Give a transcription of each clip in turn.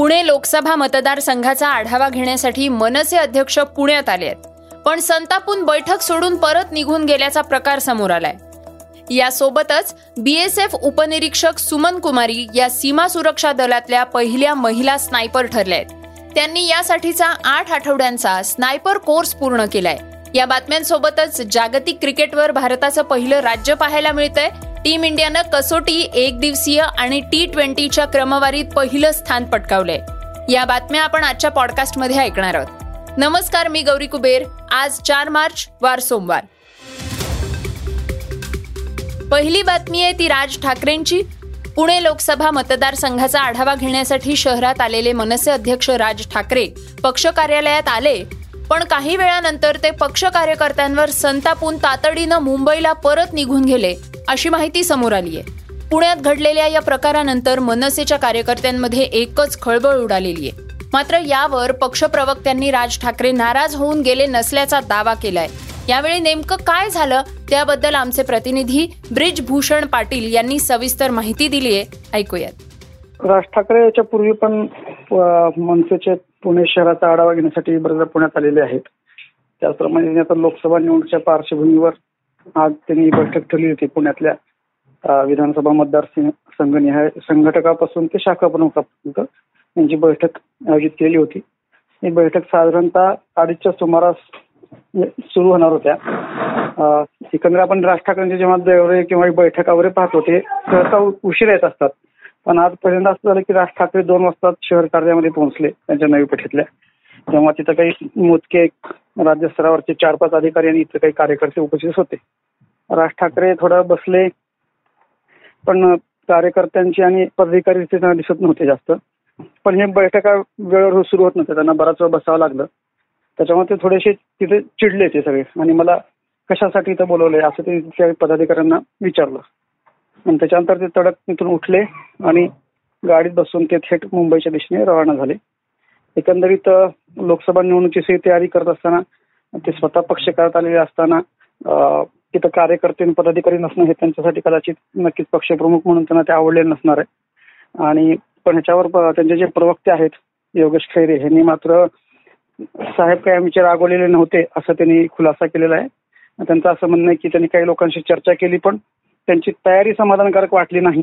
पुणे लोकसभा मतदारसंघाचा आढावा घेण्यासाठी मनसे अध्यक्ष पुण्यात आले आहेत. पण संतापून बैठक सोडून परत निघून गेल्याचा प्रकार समोर आलाय. यासोबतच बीएसएफ उपनिरीक्षक सुमन कुमारी या सीमा सुरक्षा दलातल्या पहिल्या महिला स्नायपर ठरल्या आहेत. त्यांनी यासाठीचा आठ आठवड्यांचा स्नायपर कोर्स पूर्ण केलाय. या बातम्यांसोबतच जागतिक क्रिकेटवर भारताचं पहिलं राज्य पाहायला मिळतंय. टीम इंडियानं कसोटी एक दिवसीय आणि टी ट्वेंटीच्या क्रमवारीत पहिलं स्थान पटकावलंय. या बातम्या आपण आजच्या पॉडकास्टमध्ये ऐकणार आहोत. नमस्कार मी गौरी कुबेर. आज चार मार्च वार सोमवार. पहिली बातमी आहे ती राज ठाकरेंची. पुणे लोकसभा मतदारसंघाचा आढावा घेण्यासाठी शहरात आलेले मनसे अध्यक्ष राज ठाकरे पक्ष कार्यालयात आले. पण काही वेळानंतर ते पक्ष कार्यकर्त्यांवर संतापून तातडीनं मुंबईला परत निघून गेले. अशी माहिती समोर आली आहे. पुण्यात घडलेल्या या प्रकारानंतर मनसेच्या कार्यकर्त्यांमध्ये एकच खळबळ उडालेली आहे. मात्र यावर पक्ष प्रवक्त्यांनी राज ठाकरे नाराज होऊन गेले नसल्याचा दावा केलाय. यावेळी नेमकं काय झालं त्याबद्दल आमचे प्रतिनिधी ब्रिजभूषण पाटील यांनी सविस्तर माहिती दिली आहे. ऐकूयात. राज ठाकरे याच्या पूर्वी पण मनसेचे पुणे शहराचा आढावा घेण्यासाठी बरेचदा पुण्यात आलेले आहेत. त्याचप्रमाणे आता लोकसभा निवडणुकीच्या पार्श्वभूमीवर आज त्यांनी बैठक ठरली होती. पुण्यातल्या विधानसभा मतदार संघनिहाय संघटकापासून ते शाखा प्रमुखापर्यंत यांची बैठक आयोजित केली होती. ही बैठक साधारणतः अडीचच्या सुमारास सुरू होणार होत्या. एकंदर आपण राज ठाकरेंचे जेव्हा दौरे किंवा बैठका वगैरे पाहतो ते सहसा उशीर येत असतात. पण आज पहिल्यांदा असं झालं की राज ठाकरे दोन वाजता शहर कार्यामध्ये पोहोचले त्यांच्या नवी पेठेतल्या. तेव्हा तिथं काही मोजके राज्यस्तरावरचे चार पाच अधिकारी आणि इतर काही कार्यकर्ते उपस्थित होते. राज ठाकरे थोडं बसले पण कार्यकर्त्यांची आणि पदाधिकारी त्यांना दिसत नव्हते जास्त. पण हे बैठका वेळेवर सुरू होत नव्हते त्यांना बराच वेळ बसावं लागलं. त्याच्यामुळे ते थोडेसे तिथे चिडले ते सगळे. आणि मला कशासाठी इथं बोलवलंय असं ते पदाधिकाऱ्यांना विचारलं. आणि त्याच्यानंतर ते तडक तिथून उठले आणि गाडीत बसून ते थेट मुंबईच्या दिशेने रवाना झाले. एकंदरीत लोकसभा निवडणुकीची तयारी करत असताना ते स्वतः पक्ष करत आलेले असताना तिथं कार्यकर्ते आणि पदाधिकारी नसणं हे त्यांच्यासाठी कदाचित नक्कीच पक्षप्रमुख म्हणून त्यांना ते आवडले नसणार आहे. आणि पण ह्याच्यावर त्यांचे जे प्रवक्ते आहेत योगेश खैरे यांनी मात्र साहेब काय आमचे रागवलेले नव्हते असं त्यांनी खुलासा केलेला आहे. त्यांचं असं म्हणणं आहे की त्यांनी काही लोकांशी चर्चा केली पण त्यांची तयारी समाधानकारक वाटली नाही.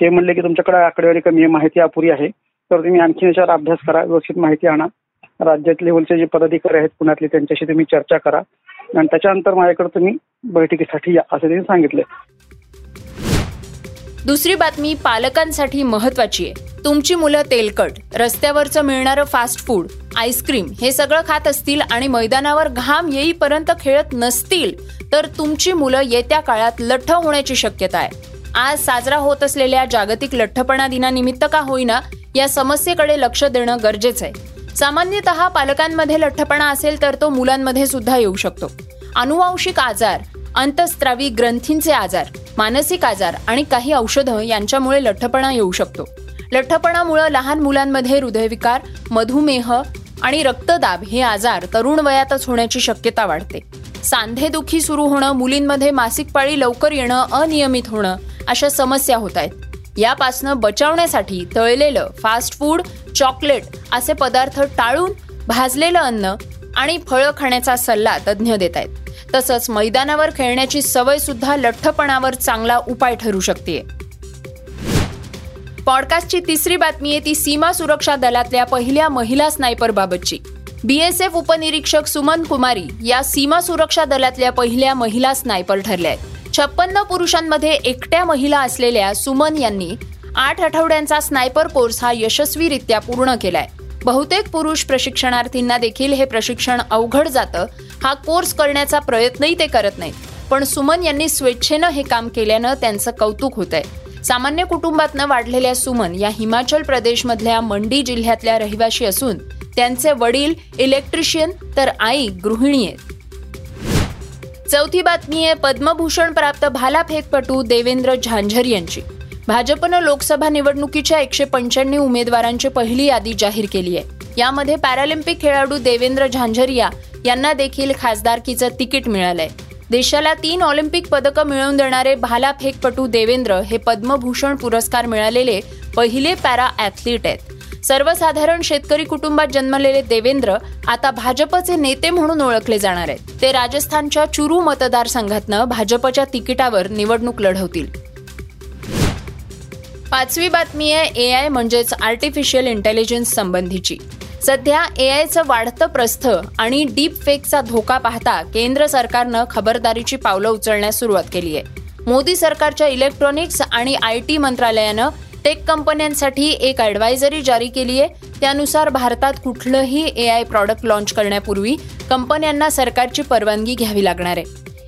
ते म्हणले की तुमच्याकडे आकडेवारी कमी आहे माहिती अपुरी आहे. तर तुम्ही आणखी याच्यावर अभ्यास करा व्यवस्थित माहिती आणा. राज्यात लेवलचे जे पदाधिकारी आहेत पुण्यातले त्यांच्याशी तुम्ही चर्चा करा. आणि त्याच्यानंतर माझ्याकडे तुम्ही बैठकीसाठी या असं त्यांनी सांगितलं दुसरी बातमी पालकांसाठी महत्वाची आहे. तुमची मुलं तेलकट रस्त्यावरचं मिळणारं फास्ट फूड आईस्क्रीम हे सगळं खात असतील आणि मैदानावर घाम येईपर्यंत खेळत नसतील तर तुमची मुलं येत्या काळात लठ्ठ होण्याची शक्यता आहे. आज साजरा होत असलेल्या जागतिक लठ्ठपणा दिनानिमित्त का होईना या समस्येकडे लक्ष देणं गरजेचं आहे सामान्यतः पालकांमध्ये लठ्ठपणा असेल तर तो मुलांमध्ये सुद्धा येऊ शकतो. अनुवांशिक आजार अंतस्त्रावी ग्रंथींचे आजार मानसिक आजार आणि काही औषधं यांच्यामुळे लठ्ठपणा येऊ शकतो. लठ्ठपणामुळं लहान मुलांमध्ये हृदयविकार मधुमेह आणि रक्तदाब हे आजार तरुण वयातच होण्याची शक्यता वाढते. सांधेदुखी सुरू होणं मुलींमध्ये मासिक पाळी लवकर येणं अनियमित होणं अशा समस्या होत आहेत. यापासनं बचावण्यासाठी तळलेलं फास्ट फूड चॉकलेट असे पदार्थ टाळून भाजलेलं अन्न आणि फळं खाण्याचा सल्ला तज्ज्ञ देत आहेत तसंच मैदानावर खेळण्याची सवय सुद्धा लठ्ठपणावर चांगला उपाय ठरू शकते पॉडकास्टची तिसरी बातमी आहे ती सीमा सुरक्षा दलातल्या पहिल्या महिला स्नायपर बाबतची. बीएसएफ उपनिरीक्षक सुमन कुमारी या सीमा सुरक्षा दलातल्या पहिल्या महिला स्नायपर ठरल्या आहेत छप्पन्न पुरुषांमध्ये एकट्या महिला असलेल्या सुमन यांनी आठ आठवड्यांचा स्नायपर कोर्स हा यशस्वीरित्या पूर्ण केलाय. बहुतेक पुरुष प्रशिक्षणार्थींना देखील हे प्रशिक्षण अवघड जातं. हा कोर्स करण्याचा प्रयत्नही ते करत नाहीत. पण सुमन यांनी स्वेच्छेनं हे काम केल्यानं त्यांचं कौतुक होत आहे सामान्य कुटुंबातनं वाढलेल्या सुमन या हिमाचल प्रदेशमधल्या मंडी जिल्ह्यातल्या रहिवाशी असून त्यांचे वडील इलेक्ट्रिशियन तर आई गृहिणी आहेत. चौथी बातमी आहे पद्मभूषण प्राप्त भालाफेकपटू देवेंद्र झांझर यांची. भाजपनं लोकसभा निवडणुकीच्या एकशे पंच्याण्णव उमेदवारांची पहिली यादी जाहीर केली आहे. यामध्ये पॅरालिम्पिक खेळाडू देवेंद्र झांझरिया यांना देखील खासदारकीचं तिकीट मिळालंय. देशाला तीन ऑलिम्पिक पदकं मिळवून देणारे भालाफेकपटू देवेंद्र हे पद्मभूषण पुरस्कार मिळालेले पहिले पॅरा ॲथलीट आहेत. सर्वसाधारण शेतकरी कुटुंबात जन्मलेले देवेंद्र आता भाजपचे नेते म्हणून ओळखले जाणार आहेत. ते राजस्थानच्या चुरू मतदारसंघातनं भाजपच्या तिकिटावर निवडणूक लढवतील. पाचवी बातमी आहे ए आय म्हणजेच आर्टिफिशियल इंटेलिजन्स संबंधीची. सध्या ए आयचं वाढतं प्रस्थ आणि डीप फेकचा धोका पाहता केंद्र सरकारनं खबरदारीची पावलं उचलण्यास सुरुवात केली आहे. मोदी सरकारच्या इलेक्ट्रॉनिक्स आणि आय टी मंत्रालयानं टेक कंपन्यांसाठी एक ॲडवायझरी जारी केली आहे. त्यानुसार भारतात कुठलंही ए आय प्रॉडक्ट लॉन्च करण्यापूर्वी कंपन्यांना सरकारची परवानगी घ्यावी लागणार आहे.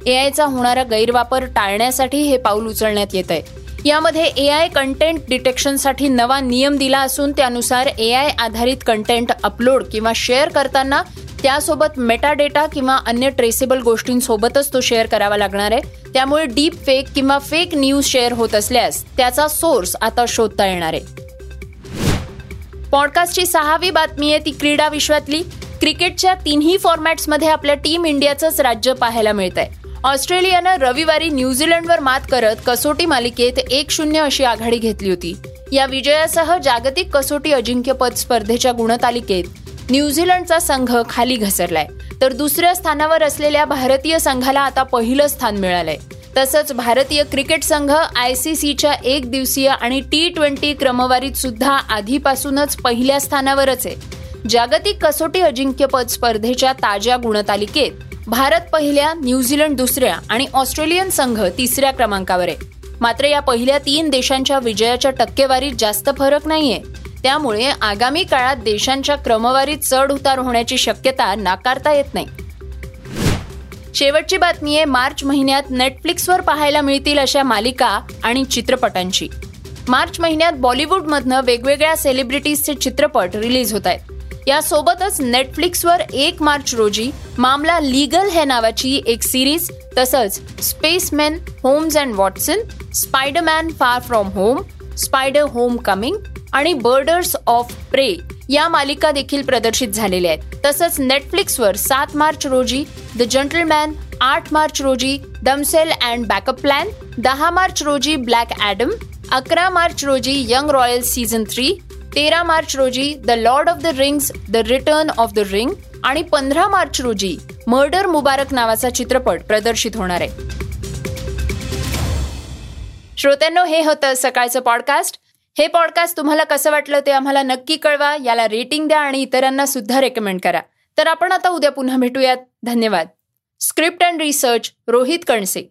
ए आयचा होणारा गैरवापर टाळण्यासाठी हे पाऊल उचलण्यात येत आहे. यामध्ये ए आय कंटेंट डिटेक्शनसाठी नवा नियम दिला असून त्यानुसार ए आय आधारित कंटेंट अपलोड किंवा शेअर करताना त्यासोबत मेटा डेटा किंवा अन्य ट्रेसेबल गोष्टींसोबतच तो शेअर करावा लागणार आहे. त्यामुळे डीप फेक किंवा फेक न्यूज शेअर होत असल्यास त्याचा सोर्स आता शोधता येणार आहे. पॉडकास्टची सहावी बातमी आहे ती क्रीडा विश्वातली. क्रिकेटच्या तिन्ही फॉर्मॅट्समध्ये आपल्या टीम इंडियाचंच राज्य पाहायला मिळत आहे ऑस्ट्रेलियानं रविवारी न्यूझीलंडवर मात करत कसोटी मालिकेत एक शून्य अशी आघाडी घेतली होती. या विजयासह जागतिक कसोटी अजिंक्यपद स्पर्धेच्या गुणतालिकेत न्यूझीलंडचा संघ खाली घसरलाय. तर दुसऱ्या स्थानावर असलेल्या भारतीय संघाला आता पहिलं स्थान मिळालंय. तसंच भारतीय क्रिकेट संघ आय सी सीच्या एक दिवसीय आणि टी ट्वेंटी क्रमवारीत सुद्धा आधीपासूनच पहिल्या स्थानावरच आहे. जागतिक कसोटी अजिंक्यपद स्पर्धेच्या ताज्या गुणतालिकेत भारत पहिल्या न्यूझीलंड दुसऱ्या आणि ऑस्ट्रेलियन संघ तिसऱ्या क्रमांकावर आहे. मात्र या पहिल्या तीन देशांच्या विजयाच्या टक्केवारीत जास्त फरक नाहीये. त्यामुळे आगामी काळात देशांच्या क्रमवारीत चढ उतार होण्याची शक्यता नाकारता येत नाही. शेवटची बातमी आहे मार्च महिन्यात नेटफ्लिक्सवर पाहायला मिळतील अशा मालिका आणि चित्रपटांची. मार्च महिन्यात बॉलिवूडमधनं वेगवेगळ्या सेलिब्रिटीजचे चित्रपट रिलीज होत आहेत. यासोबतच नेटफ्लिक्सवर एक मार्च रोजी मामला लीगल ह्या नावाची एक सिरीज तसंच spaceman Holmes and Watson Spiderman far from home spider homecoming आणि बर्डर्स ऑफ प्रे या मालिका देखील प्रदर्शित झालेल्या आहेत. तसंच नेटफ्लिक्सवर सात मार्च रोजी द जंटलमॅन आठ मार्च रोजी दमसेल अँड बॅकअप प्लॅन दहा मार्च रोजी ब्लॅक ॲडम अकरा मार्च रोजी यंग रॉयल सीझन थ्री तेरा मार्च रोजी the Lord of the Rings the Return of the Ring आणि पंधरा मार्च रोजी मर्डर मुबारक नावाचा चित्रपट प्रदर्शित होणार आहे. श्रोत्यांनो हे होतं सकाळचं पॉडकास्ट हे पॉडकास्ट तुम्हाला कसं वाटलं ते आम्हाला नक्की कळवा. याला रेटिंग द्या आणि इतरांना सुद्धा रेकमेंड करा. तर आपण आता उद्या पुन्हा भेटूयात. धन्यवाद. Script and research Rohit Kanase.